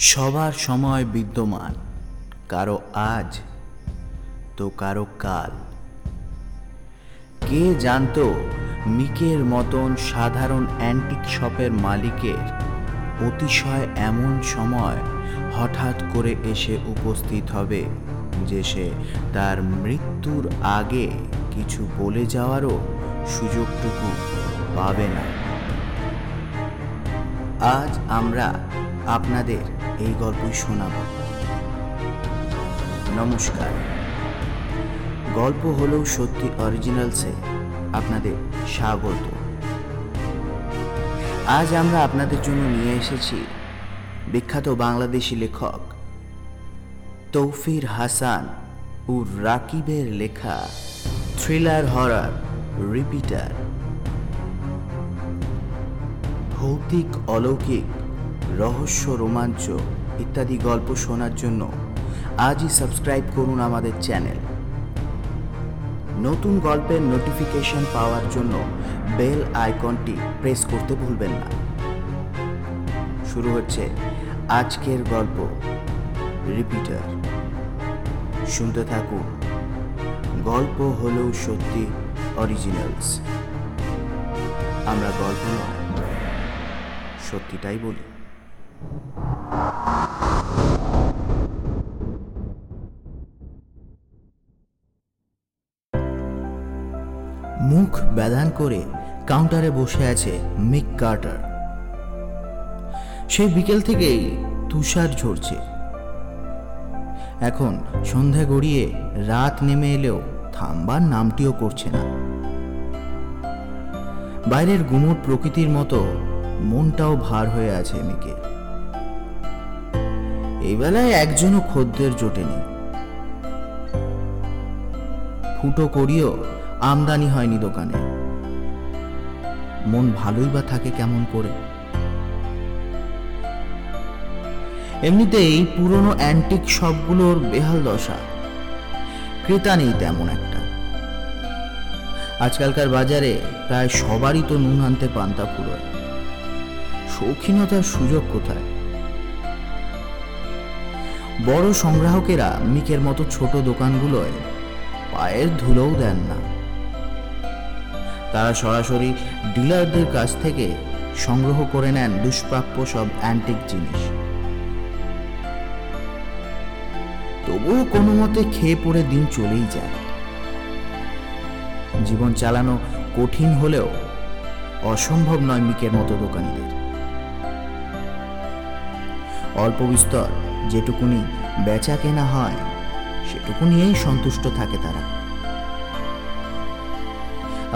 সবার সময় বিদ্যমান, কারও আজ তো কারও কাল। কে জানতো মিকের মতন সাধারণ অ্যান্টিক শপের মালিকের অতিশয় এমন সময় হঠাৎ করে এসে উপস্থিত হবে যে সে তার মৃত্যুর আগে কিছু বলে যাওয়ারও সুযোগটুকু পাবে না। আজ আমরা আপনাদের এই গল্পই শোনাব। নমস্কার। গল্প হলেও সত্যি অরিজিনালসে আপনাদের স্বাগত। আজ আমরা আপনাদের জন্য নিয়ে এসেছি বিখ্যাত বাংলাদেশি লেখক তৌফির হাসান ও রাকিবের লেখা থ্রিলার হরার রিপিটার ভৌতিক অলৌকিক রহস্য, রোমাঞ্চ ইত্যাদি গল্প শোনার জন্য আজই সাবস্ক্রাইব করুন আমাদের চ্যানেল। নতুন গল্পের নোটিফিকেশন পাওয়ার জন্য বেল আইকনটি প্রেস করতে ভুলবেন না। শুরু হচ্ছে আজকের গল্প রিপিটার শুনতে থাকুন। গল্প হলেও সত্যি অরিজিনালস আমরা গল্প নয়, সত্যিটাই বলি। মুখ ব্যাধান করে কাউন্টারে বসে আছে মিক কার্টার। সেই বিকেল থেকেই তুষার ঝরছে। এখন সন্ধ্যা গড়িয়ে রাত নেমে এলেও থামবার নামটিও করছে না। বাইরের গুমোট প্রকৃতির মতো মনটাও ভার হয়ে আছে মিকে এই বেলায় একজনও খদ্দের জোটেনি। ফুটো করিও আমদানি হয়নি দোকানে। মন ভালোই বা থাকে কেমন করে। এমনিতেই পুরনো অ্যান্টিক সবগুলোর বেহাল দশা। ক্রেতা নেই তেমন একটা। আজকালকার বাজারে প্রায় সবারই তো নুন আনতে পান্তা ফুরোয়। শৌখিনতার সুযোগ কোথায়? বড় সংগ্রাহকেরা মিকের মতো ছোট দোকানগুলোয় পায়ের ধুলোও দেন না। তারা সরাসরি ডিলারদের কাছ থেকে সংগ্রহ করে নেন দুষ্প্রাপ্য সব অ্যান্টিক জিনিস। তবুও কোনো মতে খেয়ে পড়ে দিন চলেই যায়। জীবন চালানো কঠিন হলেও অসম্ভব নয় মিকের মতো দোকানিদের। অল্প বিস্তর যেটুকুনি বেচা কেনা হয় সেটুকু নিয়েই সন্তুষ্ট থাকে তারা।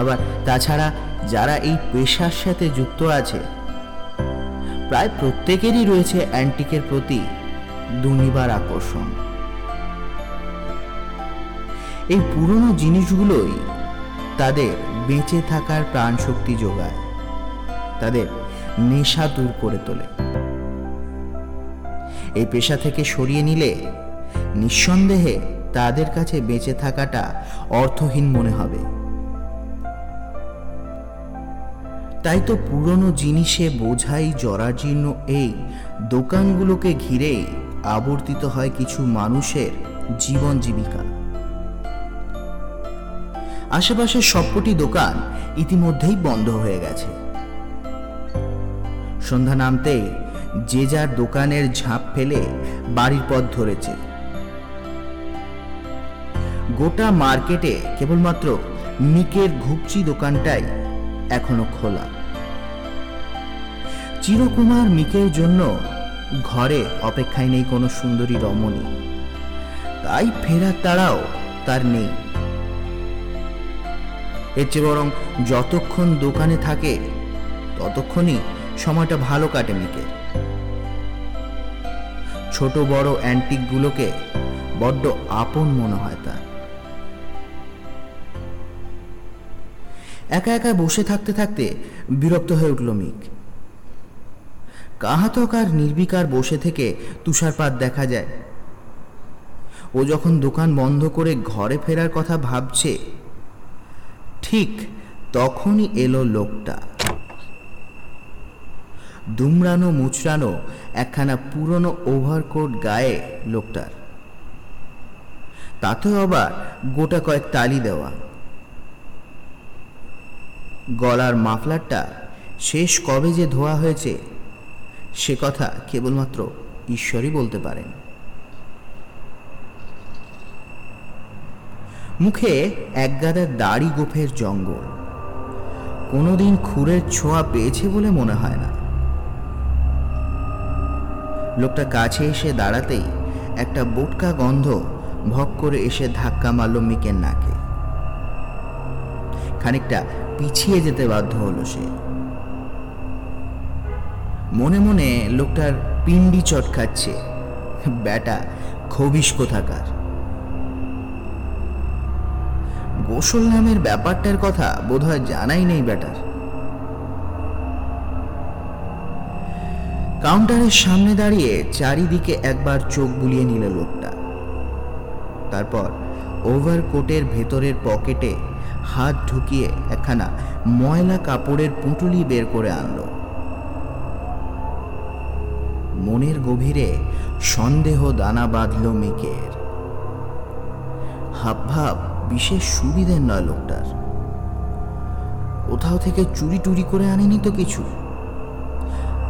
আবার তাছাড়া যারা এই পেশার সাথে যুক্ত আছে, প্রায় প্রত্যেকেরই রয়েছে অ্যান্টিকের প্রতি দুর্নিবার আকর্ষণ। এই পুরনো জিনিসগুলোই তাদের বেঁচে থাকার প্রাণ শক্তি যোগায়, তাদের নেশা দূর করে তোলে। এই পেশা থেকে সরিয়ে নিলে নিঃসন্দেহে তাদের কাছে বেঁচে থাকাটা অর্থহীন মনে হবে। তাই তো পুরনো জিনিসে বোঝাই জরাজীর্ণ এই দোকানগুলোকে ঘিরে আবর্তিত হয় কিছু মানুষের জীবন জীবিকা। আশেপাশের সবকটি দোকান ইতিমধ্যেই বন্ধ হয়ে গেছে। সন্ধ্যা নামতেই যে যার দোকানের ঝাঁপ ফেলে বাড়ির পথ ধরেছে। গোটা মার্কেটে কেবলমাত্র মিকের ঘুপচি দোকানটাই এখনও খোলা। চিরকুমার মিকের জন্য ঘরে অপেক্ষায় নেই কোনো সুন্দরী রমণী। তাই ফেরার তাড়াও তার নেই। এর চেয়ে বরং যতক্ষণ দোকানে থাকে, ততক্ষণই সময়টা ভালো কাটে মিকের ছোট বড় অ্যান্টিকগুলোকে বড্ড আপন মনে হয় তার। একা একা বসে থাকতে থাকতে বিরক্ত হয়ে উঠল মিক। কাহাতক আর নির্বিকার বসে থেকে তুষারপাত দেখা যায়। ও যখন দোকান বন্ধ করে ঘরে ফেরার কথা ভাবছে, ঠিক তখনই এলো লোকটা। দুমড়ানো, মুচড়ানো, একখানা পুরনো ওভারকোট গায়ে লোকটার। তাতেও আবার গোটা কয়েক তালি দেওয়া। গলার মাফলারটা শেষ কবে যে ধোয়া হয়েছে, সে কথা কেবলমাত্র ঈশ্বরই বলতে পারেন। মুখে একগাদা দাড়ি গোফের জঙ্গল। কোনোদিন খুরের ছোঁয়া পেয়েছে বলে মনে হয় না। লোকটা কাছে এসে দাঁড়াতেই একটা বোটকা গন্ধ ভক করে এসে ধাক্কা মারল মিকের নাকে। খানিকটা পিছিয়ে যেতে বাধ্য হলো সে। মনে মনে লোকটার পিন্ডি চটকাচ্ছে। ব্যাটা খবিস কোথাকার গোসল নামের ব্যাপারটার কথা বোধহয় জানাই নেই ব্যাটার। কাউন্টারের সামনে দাঁড়িয়ে চারিদিকে একবার চোখ বুলিয়ে নিল লোকটা। তারপর ওভারকোটের ভেতরের পকেটে হাত ঢুকিয়ে একখানা ময়লা কাপড়ের পুঁটুলি বের করে আনলো। মনের গভীরে সন্দেহ দানা বাঁধল মেকের হাবভাব বিশেষ সুবিধের নয় লোকটার। কোথাও থেকে চুরি টুরি করে আনেনি তো কিছু?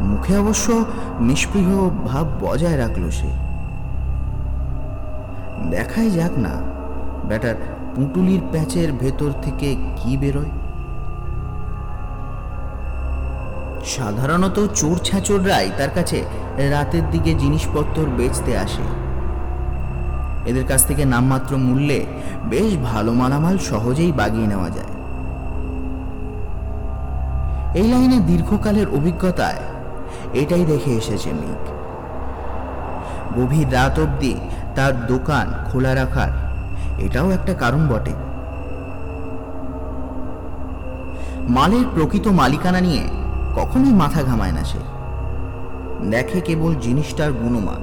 মুখে অবশ্য নিষ্পৃহ ভাব বজায় রাখল সে। দেখাই যাক না, ব্যাটার পুঁটুলির প্যাচের ভেতর থেকে কি বেরোয়। সাধারণত চোর ছাঁচোররাই তার কাছে রাতের দিকে জিনিসপত্র বেচতে আসে। এদের কাছ থেকে নামমাত্র মূল্যে বেশ ভালো মালামাল সহজেই বাগিয়ে নেওয়া যায়। এই লাইনে দীর্ঘকালের অভিজ্ঞতায় এটাই দেখে এসেছে মিক গভীর রাত অবধি তার দোকান খোলা রাখার এটাও একটা কারণ বটে। মালের প্রকৃত মালিকানা নিয়ে কখনোই মাথা ঘামায় না সে। দেখে কেবল জিনিসটার গুণমান।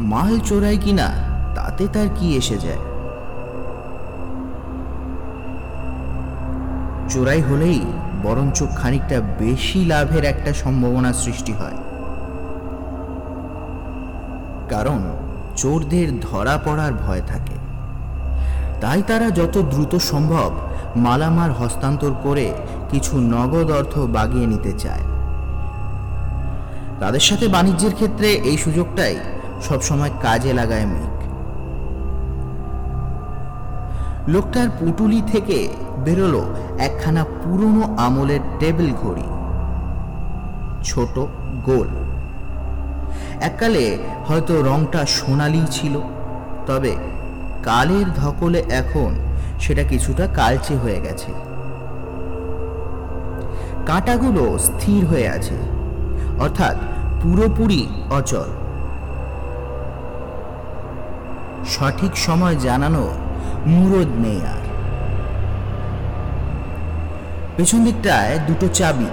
মাল চোরাই কিনা তাতে তার কি এসে যায়? চোরাই হলেই বরঞ্চ খানিকটা বেশি লাভের একটা সম্ভাবনা সৃষ্টি হয়। কারণ চোরদের ধরা পড়ার ভয় থাকে। তাই তারা যত দ্রুত সম্ভব মালামাল হস্তান্তর করে কিছু নগদ অর্থ বাগিয়ে নিতে চায়। তাদের সাথে বাণিজ্যের ক্ষেত্রে এই সুযোগটাই সবসময় কাজে লাগায় মিক লোকটার পুটুলি থেকে বেরোলো একখানা পুরনো আমলের টেবিল ঘড়ি। ছোট গোল। এককালে হয়তো রংটা সোনালি ছিল, তবে কালের ধকলে এখন সেটা কিছুটা কালচে হয়ে গেছে। কাঁটাগুলো স্থির হয়ে আছে, অর্থাৎ পুরোপুরি অচল। সঠিক সময় জানানো মুরদ নেই আর। পেছন দিকটায় দুটো চাবি।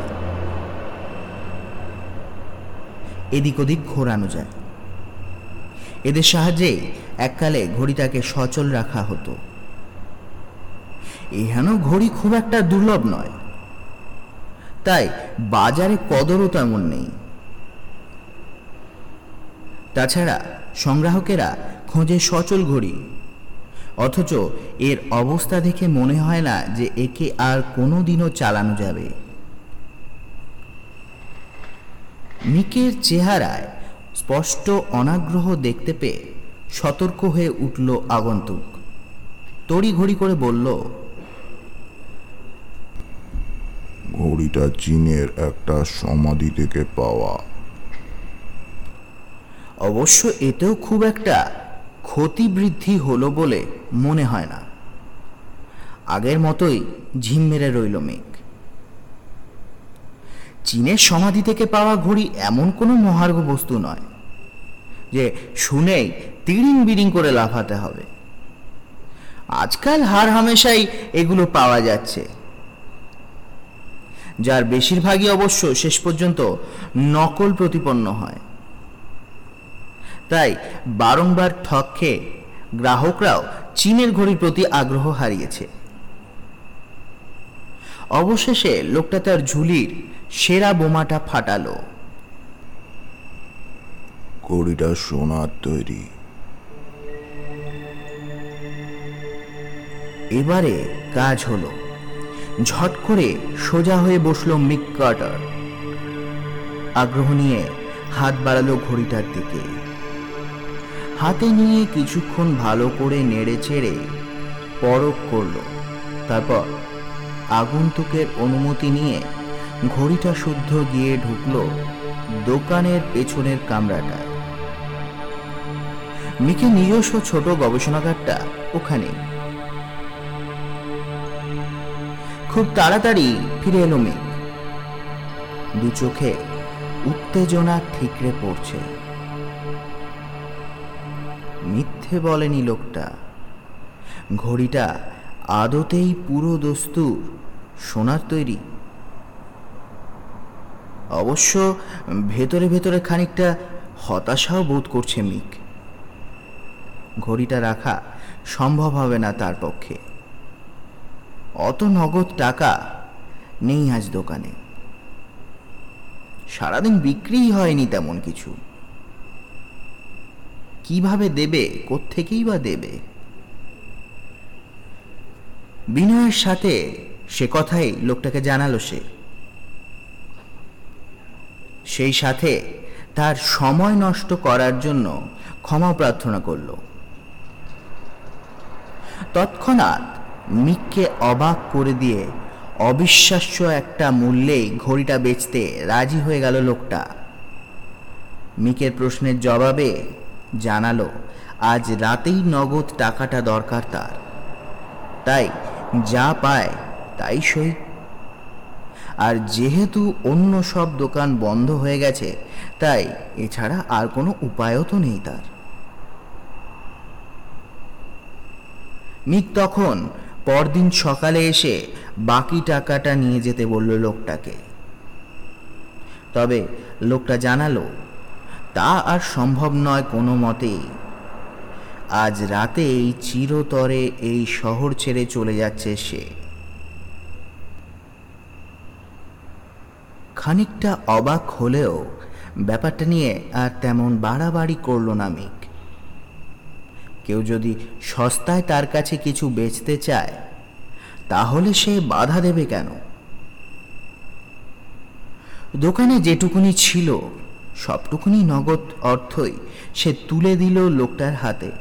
এদিক ওদিক ঘোরানো যায়। এদের সাহায্যে এককালে ঘড়িটাকে সচল রাখা হতো। এহেন ঘড়ি খুব একটা দুর্লভ নয়। তাই বাজারে কদরও তেমন নেই। তাছাড়া সংগ্রাহকেরা খোঁজে সচল ঘড়ি অথচ এর অবস্থা দেখে মনে হয় না যে একে আর কোনো দিনও চালানো যাবে। মিকের চেহারায় স্পষ্ট অনাগ্রহ দেখতে পেয়ে সতর্ক হয়ে উঠল আগন্তুক। তড়ি ঘড়ি করে বলল ঘড়িটা চীনের একটা সমাধি থেকে পাওয়া। অবশ্য এতেও খুব একটা ক্ষতি বৃদ্ধি হলো বলে মনে হয় না। আগের মতোই ঝিম মেরে রইল মেঘ। চীনের সমাধি থেকে পাওয়া ঘড়ি এমন কোনো মহার্ঘ বস্তু নয়, যে শুনেই তিড়িং বিড়িং করে লাফাতে হবে। আজকাল হার হামেশাই এগুলো পাওয়া যাচ্ছে। যার বেশিরভাগই অবশ্য শেষ পর্যন্ত নকল প্রতিপন্ন হয়। তাই বারংবার ঠক খেয়ে গ্রাহকরাও চীনের ঘড়ির প্রতি আগ্রহ হারিয়েছে। অবশেষে লোকটা তার ঝুলির সেরা বোমাটা ফাটালো। ঘড়িটা সোনার তৈরি। এবারে কাজ হলো। ঝট করে সোজা হয়ে বসল মিক কার্টার। আগ্রহ নিয়ে হাত বাড়ালো ঘড়িটার দিকে। হাতে নিয়ে কিছুক্ষণ ভালো করে নেড়ে চেড়ে পরক করল। তারপর আগন্তুকের অনুমতি নিয়ে ঘড়িটা শুদ্ধ গিয়ে ঢুকলো দোকানের পেছনের কামরাটায়। মিকে নিজস্ব ছোট গবেষণাগারটা ওখানে। খুব তাড়াতাড়ি ফিরে এলো মেঘ। দু চোখে উত্তেজনা ঠিকরে পড়ছে। মিথ্যে বলেনি লোকটা। ঘড়িটা আদতেই পুরো দস্তুর, সোনার তৈরি। অবশ্য ভেতরে ভেতরে খানিকটা হতাশাও বোধ করছে মিক। ঘড়িটা রাখা সম্ভব হবে না তার পক্ষে। অত নগদ টাকা নেই আজ দোকানে। সারাদিন বিক্রিই হয়নি তেমন কিছু। কীভাবে দেবে? কোত্থেকেই বা দেবে? বিনয়ের সাথে সে কথাই লোকটাকে জানালো সে। সেই সাথে তার সময় নষ্ট করার জন্য ক্ষমা প্রার্থনা করল। তৎক্ষণাৎ মিককে অবাক করে দিয়ে অবিশ্বাস্য একটা মূল্যেই ঘড়িটা বেচতে রাজি হয়ে গেল লোকটা। মিকের প্রশ্নের জবাবে জানালো, আজ রাতেই নগদ টাকাটা দরকার তার। তাই যা পায় তাই সই। আর যেহেতু অন্য সব দোকান বন্ধ হয়ে গেছে, তাই এছাড়া আর কোনো উপায়ও তো নেই তার। মিক তখন পরদিন সকালে এসে বাকি টাকাটা নিয়ে যেতে বলল লোকটাকে। তবে লোকটা জানালো তা আর সম্ভব নয় কোনো মতেই আজ রাতে এই চিরতরে এই শহর ছেড়ে চলে যাচ্ছে সে। খানিকটা অবাক হলেও ব্যাপারটা নিয়ে আর তেমন বাড়াবাড়ি করল না মিক কেউ যদি সস্তায় তার কাছে কিছু বেচতে চায়, তাহলে সে বাধা দেবে কেন? দোকানে যেটুকুনি ছিল সবটুকুনি নগদ অর্থই সে তুলে দিল লোকটার হাতে।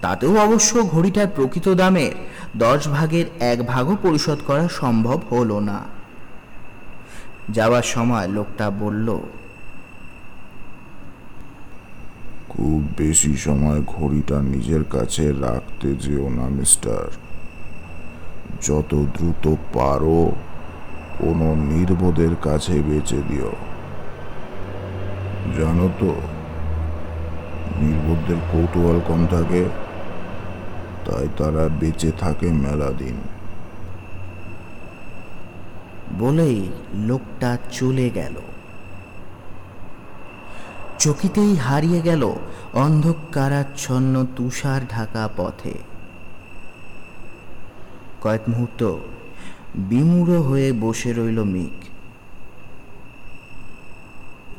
তাতেও অবশ্য ঘড়িটার প্রকৃত দামের দশ ভাগের এক ভাগও পরিশোধ করা সম্ভব হলো না। যাওয়ার সময় লোকটা বলল, খুব বেশি সময় ঘড়িটা নিজের কাছে রাখতে যেও না, মিস্টার। যত দ্রুত পারো, কোনো নির্বোধের কাছে বেচে দিও। জানো তো, নির্বোধদের কৌতূহল কম থাকে, তাই তারা বেঁচে থাকে মেলা দিন। বলেই লোকটা চলে গেল। চকিতেই হারিয়ে গেল অন্ধকারাচ্ছন্ন তুষার ঢাকা পথে। কয়েক মুহূর্ত বিমূঢ় হয়ে বসে রইল মিক।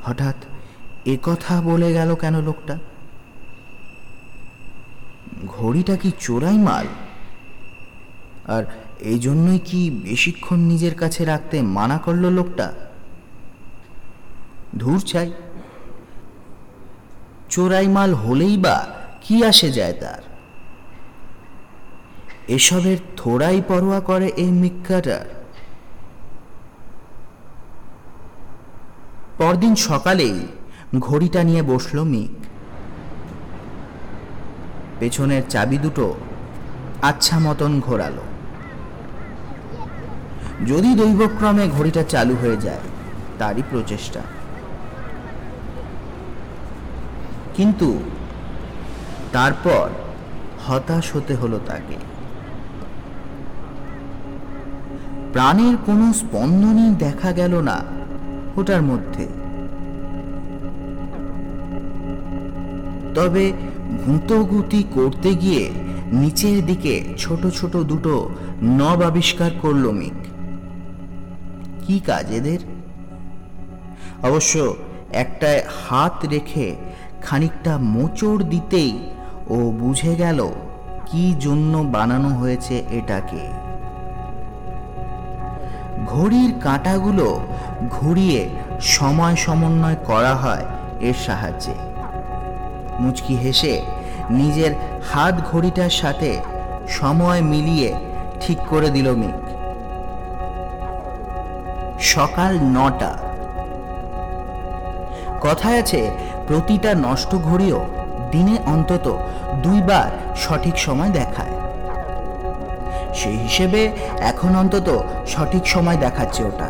হঠাৎ এ কথা বলে গেল কেন লোকটা? ঘড়িটা কি চোরাই মাল? আর এই জন্যই কি বেশিক্ষণ নিজের কাছে রাখতে মানা করল লোকটা? ধূর চাই চোরাই মাল হলেই বা কি আসে যায় তার? এসবের থোড়াই পরোয়া করে এই মিক্কাটার পরদিন সকালেই ঘড়িটা নিয়ে বসল মিক পেছনের চাবি দুটো আচ্ছা মতন ঘোরালো। যদি দৈবক্রমে ঘড়িটা চালু হয়ে যায়, তারই প্রচেষ্টা। কিন্তু তারপর হতাশ হতে হলো তাকে। প্রাণের কোনো স্পন্দনই দেখা গেল না ওটার মধ্যে। তবে ভূতগুতি করতে গিয়ে নিচের দিকে ছোট ছোট দুটো নব আবিষ্কার করল মিক। কি কাজ এদের? অবশ্য একটায় হাত রেখে খানিকটা মোচড় দিতেই ও বুঝে গেল কি জন্য বানানো হয়েছে এটাকে। ঘড়ির কাঁটাগুলো ঘুরিয়ে সময় সমন্বয় করা হয় এর সাহায্যে। মুচকি হেসে নিজের হাত ঘড়িটার সাথে সময় মিলিয়ে ঠিক করে দিল মিক সকাল নটা। কথায় আছে, প্রতিটা নষ্ট ঘড়িও দিনে অন্তত দুইবার সঠিক সময় দেখায়। সেই হিসেবে এখন অন্তত সঠিক সময় দেখাচ্ছে ওটা।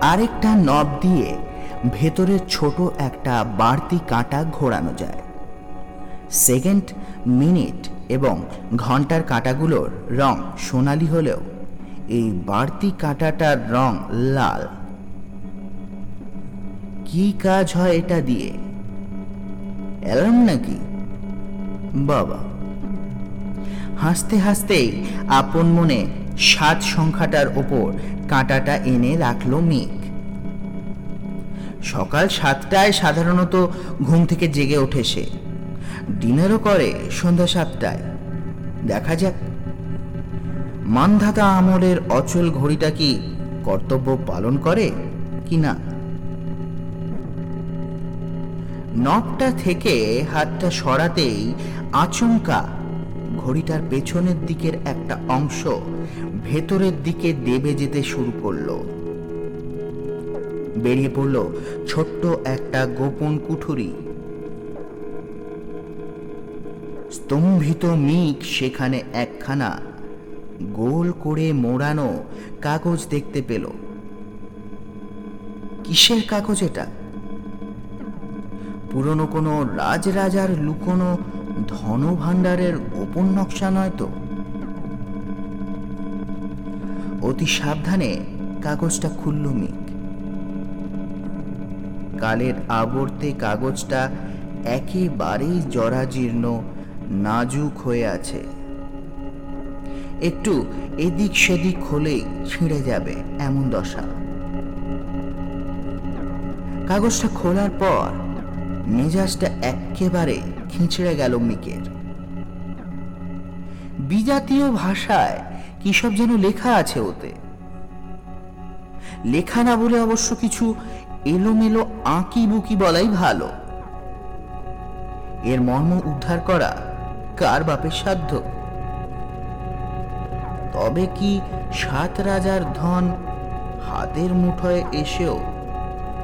আরেকটা নব দিয়ে ভেতরে ছোট একটা বাড়তি কাঁটা ঘোরানো যায়। সেকেন্ড মিনিট এবং ঘণ্টার কাঁটাগুলোর রং সোনালি হলেও এই বাড়তি কাঁটাটার রং লাল। কি কাজ হয় এটা দিয়ে? অ্যালার্ম নাকি? বাবা। হাসতে হাসতেই আপন মনে সাত সংখ্যাটার ওপর কাঁটাটা এনে রাখল মিক সকাল সাতটায় সাধারণত ঘুম থেকে জেগে ওঠে সে। ডিনারও করে সন্ধ্যা সাতটায়। দেখা যাক। মানধাতা আমলের অচল ঘড়িটা কি কর্তব্য পালন করে কি না? নবটা থেকে হাতটা সরাতেই আচমকা ঘড়িটার পেছনের দিকের একটা অংশ ভেতরের দিকে দেবে যেতে শুরু করল। বেরিয়ে পড়ল ছোট্ট একটা গোপন কুঠুরি। স্তম্ভিত মিক সেখানে একখানা গোল করে মোড়ানো কাগজ দেখতে পেল। কিসের কাগজ এটা? পুরনো কোনো রাজরাজার লুকোনো ধনভাণ্ডারের গোপন নকশা নয় তো? অতি সাবধানে কাগজটা খুলল মিক কালের আবর্তে কাগজটা একেবারেই জরাজীর্ণ, নাজুক হয়ে আছে। একটু এদিক সেদিক হলেই ছিঁড়ে যাবে এমন দশা। কাগজটা খোলার পর মেজাজটা একেবারে খিঁচড়ে গেল মিকের। বিজাতীয় ভাষায় কি সব যেন লেখা আছে ওতে। লেখা না বলে অবশ্য কিছু এলোমেলো আঁকি বুকি বলাই ভালো। এর মর্ম উদ্ধার করা কার বাপের সাধ্য? তবে কি সাত রাজার ধন হাতের মুঠোয় এসেও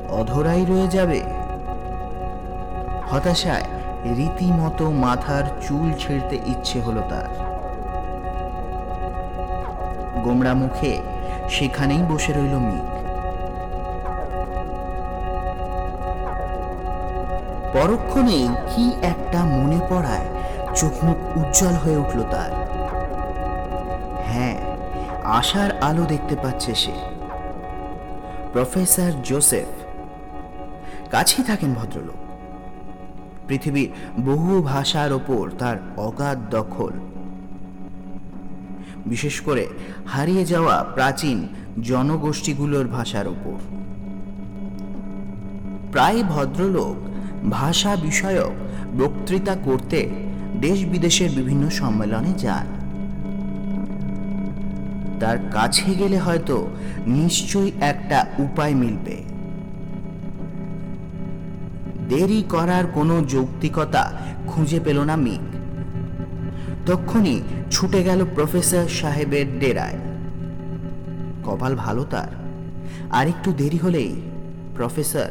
অধরাই রয়ে যাবে? হতাশায় রীতিমতো মাথার চুল ছিঁড়তে ইচ্ছে হলো তার। গোমড়া মুখে সেখানেই বসে রইল মিক পরক্ষণেই কি একটা মনে পড়ায়, চোখ মুখ উজ্জ্বল হয়ে উঠল তার। হ্যাঁ আশার আলো দেখতে পাচ্ছে সে। Professor Joseph. কাছেই থাকেন ভদ্রলোক। পৃথিবীর বহু ভাষার ওপর তার অগাধ দখল। বিশেষ করে হারিয়ে যাওয়া প্রাচীন জনগোষ্ঠীগুলোর ভাষার ওপর। প্রায় ভদ্রলোক ভাষা বিষয়ক বক্তৃতা করতে দেশ বিদেশের বিভিন্ন সম্মেলনে যান। তার কাছে গেলে হয়তো নিশ্চয়ই একটা উপায় মিলবে। দেরি করার কোনো যৌক্তিকতা খুঁজে পেল না মিক। তক্ষুনি ছুটে গেল প্রফেসর সাহেবের ডেরায়। কপাল ভালো তার। আর একটু দেরি হলেই প্রফেসর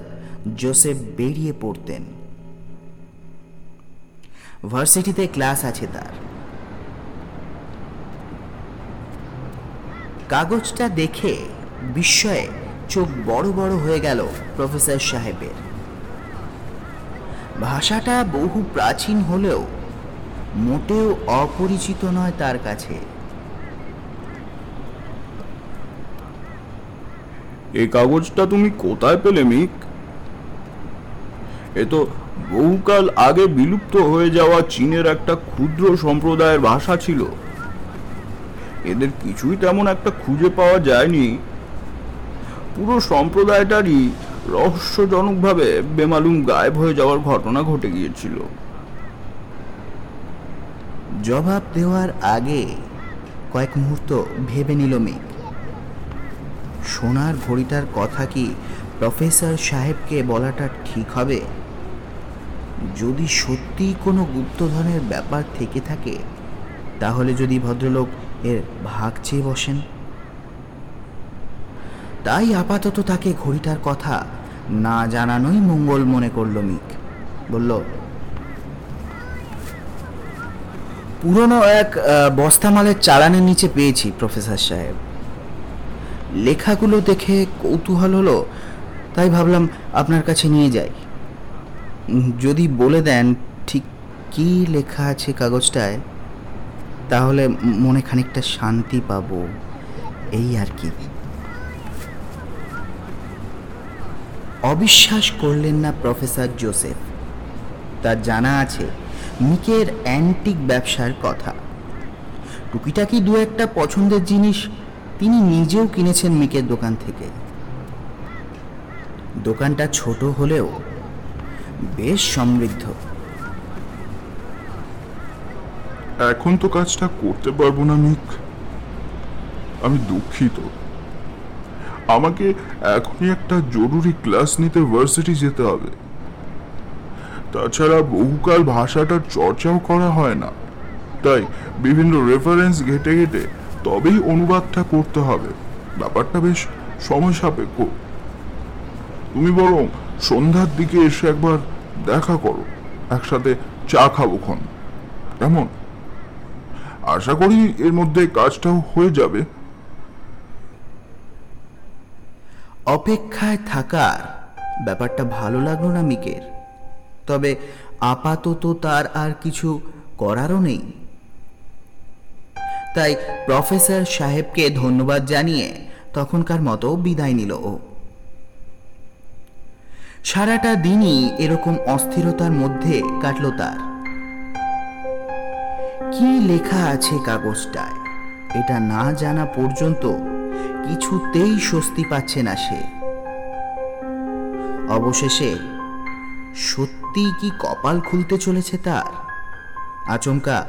জোসেফ বেরিয়ে পড়তেন। ভার্সিটিতে ক্লাস আছে তার। কাগজটা দেখে বিস্ময়ে চোখ বড় বড় হয়ে গেল প্রফেসর সাহেবের। ভাষাটা বহু প্রাচীন হলেও মোটেও অপরিচিত নয় তার কাছে। এই কাগজটা তুমি কোথায় পেলে, মিক? এ তো বহুকাল আগে বিলুপ্ত হয়ে যাওয়া চীনের একটা ক্ষুদ্র সম্প্রদায়ের ভাষা ছিল। এদের কিছুই তেমন একটা খুঁজে পাওয়া যায়নি। পুরো সম্প্রদায়টারই রহস্যজনকভাবে বেমালুম গায়েব হয়ে যাওয়ার ঘটনা ঘটে গিয়েছিল। জবাব দেওয়ার আগে কয়েক মুহূর্ত ভেবে নিল মেঘ। সোনার ঘড়িটার কথা কি প্রফেসর সাহেবকে বলাটা ঠিক হবে? যদি সত্যি কোনো গুপ্তধনের ব্যাপার থেকে থাকে, তাহলে যদি ভদ্রলোক এর ভাগ চেয়ে বসেন? তাই আপাতত তাকে ঘড়িটার কথা না জানানোই মঙ্গল মনে করল মিক। বলল, পুরনো এক বস্তামালের চালানের নিচে পেয়েছি, প্রফেসর সাহেব। লেখাগুলো দেখে কৌতূহল হলো, তাই ভাবলাম আপনার কাছে নিয়ে যাই। যদি বলে দেন ঠিক কি লেখা আছে কাগজটায়, তাহলে মনে খানিকটা শান্তি পাবো। এই আর কি। অবিশ্বাস করলেন না প্রফেসর জোসেফ। তার জানা আছে, মিকের অ্যান্টিক ব্যবসার কথা। টুকিটাকি দু একটা পছন্দের জিনিস তিনি নিজেও কিনেছেন মিকের দোকান থেকে। দোকানটা ছোট হলেও বেশ সমৃদ্ধ। এখন তো কাজটা করতে পারব না মিক আমি দুঃখিত। আমাকে এখনই একটা জরুরি ক্লাস নিতে ভার্সিটি যেতে হবে। তাছাড়া বহুকাল ভাষাটার চর্চাও করা হয় না। তাই বিভিন্ন রেফারেন্স ঘেটে ঘেটে তবেই অনুবাদটা করতে হবে। ব্যাপারটা বেশ সময় সাপেক্ষ। তুমি বরং সন্ধ্যার দিকে এসে একবার দেখা করো। একসাথে চা খাব ক্ষণ কেমন? আশা করি এর মধ্যে কাজটাও হয়ে যাবে। অপেক্ষায় থাকার ব্যাপারটা ভালো লাগল না মিকের। তবে আপাতত তার আর কিছু করারও নেই। তাই প্রফেসর সাহেবকে ধন্যবাদ জানিয়ে তখনকার মতো বিদায় নিল ও। সারাটা দিনই এরকম অস্থিরতার মধ্যে কাটল তার। কি লেখা আছে কাগজটায়? এটা না জানা পর্যন্ত কিছুতেই স্বস্তি পাচ্ছে না সে। অবশেষে সত্যি কি কপাল খুলতে চলেছে তার? আচমকা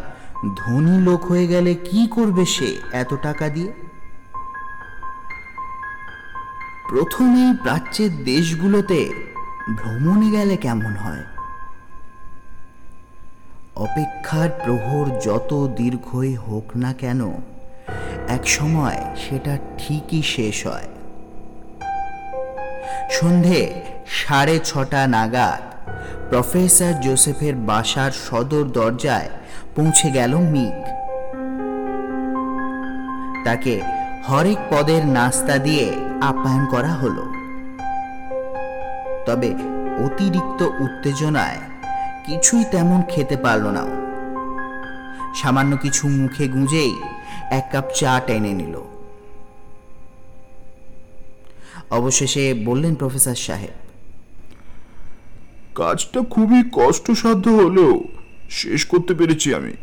ধনী লোক হয়ে গেলে কি করবে সে এত টাকা দিয়ে? প্রথমেই প্রাচ্যের দেশগুলোতে ভ্রমণে গেলে কেমন হয়? অপেক্ষার প্রহর যত দীর্ঘই হোক না কেন, এক সময় সেটা ঠিকই শেষ হয়। সন্ধে সাড়ে ছটা নাগাদ প্রফেসর জোসেফের বাসার সদর দরজায় পৌঁছে গেল মিক। তাকে হরেক পদের নাস্তা দিয়ে আপ্যায়ন করা হলো। তবে অতিরিক্ত উত্তেজনায় কিছুই তেমন খেতে পারল না। সামান্য কিছু মুখে গুঁজেই এক কাপ চা টেনে নিল। অবশেষে বললেন প্রফেসর সাহেব, কাজটা খুবই কষ্টসাধ্য হলেও শেষ করতে পেরেছি আমি।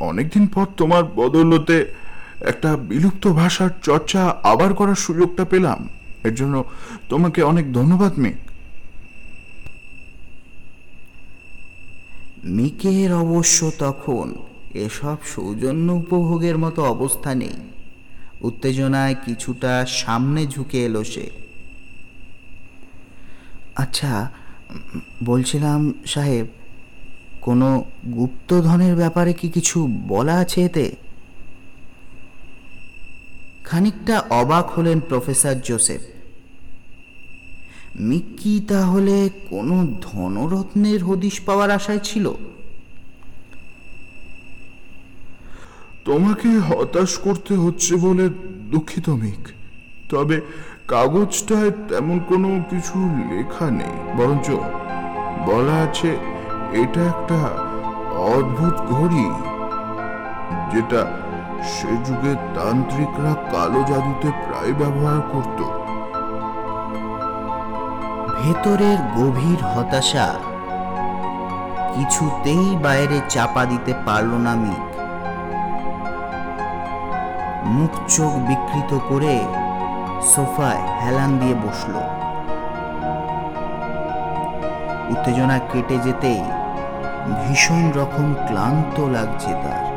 অনেকদিন পর তোমার বদৌলতে একটা বিলুপ্ত ভাষার চর্চা আবার করার সুযোগটা পেলাম। এর জন্য তোমাকে অনেক ধন্যবাদ, মেঘ। মিকের অবশ্য তখন এসব সৌজন্য উপভোগের মতো অবস্থা নেই। উত্তেজনায় কিছুটা সামনে ঝুঁকে এলো সে। আচ্ছা বলছিলাম, সাহেব, কোনো গুপ্তধনের ব্যাপারে কি কিছু বলা আছে এতে? খানিকটা অবাক হলেন প্রফেসর জোসেফ। মিক্কি তাহলে কোনো ধনরত্নের হদিশ পাওয়ার আশায় ছিল? তোমাকে হতাশ করতে হচ্ছে বলে দুঃখিত, মিক। তবে কাগজটায় তেমন কোনো কিছু লেখা নেই, বরঞ্চ বলা আছে, এটা একটা অদ্ভুত ঘড়ি, যেটা সে যুগে তান্ত্রিকরা কালো জাদুতে প্রায় ব্যবহার করত। ভেতরের গভীর হতাশা কিছুতেই বাইরে চাপা দিতে পারল না মিক। মুখ চোখ বিকৃত করে সোফায় হেলান দিয়ে বসল। উত্তেজনা কেটে যেতেই ভীষণ রকম ক্লান্ত লাগছে তার।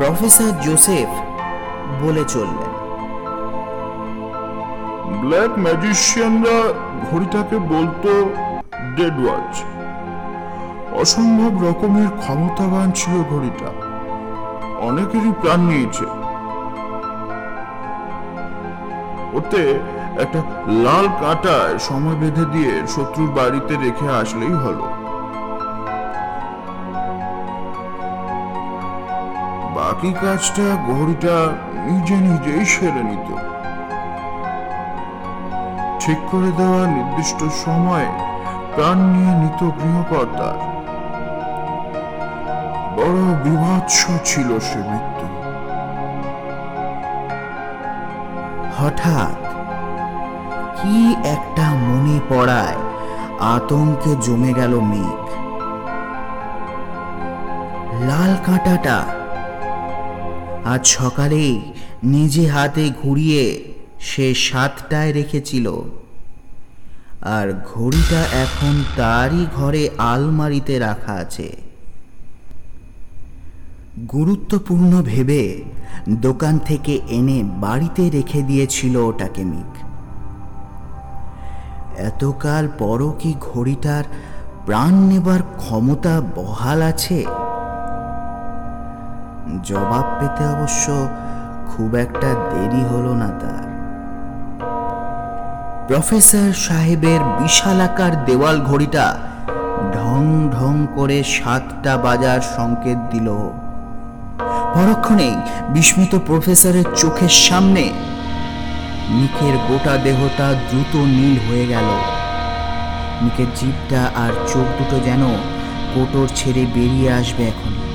প্রফেসর জোসেফ বলে চললেন। ব্ল্যাক ম্যাজিশিয়ানরা ঘড়িটাকে বলতো ডেড ওয়াচ। অসম্ভব রকমের ক্ষমতাবান ছিল ঘড়িটা। অনেকেরই প্রাণ নিয়েছে। ওতে একটা লাল কাঁটায় সময় বেঁধে দিয়ে শত্রুর বাড়িতে রেখে আসলেই হলো। বাকি কাজটা ঘড়িটা নিজে নিজেই সেরে নিত। ঠিক করে দেওয়া নির্দিষ্ট সময়ে প্রাণ নিয়ে নিত গৃহকর্তার। বড় বিভৎস ছিল সে মৃত্যু। হঠাৎ কি একটা মনে পড়ায় আতঙ্কে জমে গেল মেঘ। লাল কাঁটাটা আজ সকালেই নিজে হাতে ঘুরিয়ে সে সাতটায় রেখেছিল। আর ঘড়িটা এখন তারই ঘরে আলমারিতে রাখা আছে। গুরুত্বপূর্ণ ভেবে দোকান থেকে এনে বাড়িতে রেখে দিয়েছিল ওটাকে মিক। এতকাল পরও কি ঘড়িটার প্রাণ নেবার ক্ষমতা বহাল আছে? জবাব পেতে অবশ্য খুব একটা দেরি হলো না তার। প্রফেসর সাহেবের বিশালাকার দেওয়াল ঘড়িটা ঢং ঢং করে সাতটা বাজার সংকেত দিল। পরক্ষণেই বিস্মিত প্রফেসরের চোখের সামনে নিকের গোটা দেহটা দ্রুত নীল হয়ে গেল। নিকের জিভটা আর চোখ দুটো যেন কোটর ছেড়ে বেরিয়ে আসবে এখন।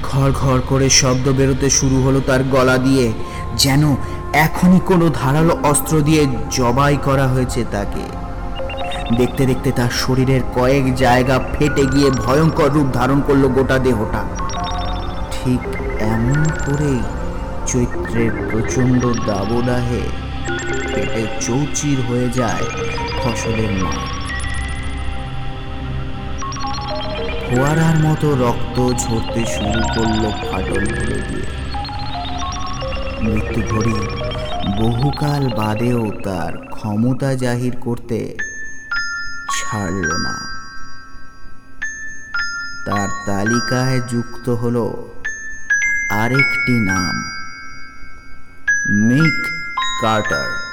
ঘর ঘর করে শব্দ বেরোতে শুরু হলো তার গলা দিয়ে, যেন এখনই কোনো ধারালো অস্ত্র দিয়ে জবাই করা হয়েছে তাকে। দেখতে দেখতে তার শরীরের কয়েক জায়গা ফেটে গিয়ে ভয়ঙ্কর রূপ ধারণ করল গোটা দেহটা। ঠিক এমন করেই চৈত্রের প্রচণ্ড দাবদাহে ফেটে চৌচির হয়ে যায় ফসলের মাঠ ফোয়ারার মতো রক্ত ঝরতে শুরু করল ফাটল ধরে দিয়ে মৃত্যু ঘড়ি বহুকাল বাদেও তার ক্ষমতা জাহির করতে ছাড়ল না। তার তালিকায় যুক্ত হলো আরেকটি নাম, মিক কার্টার।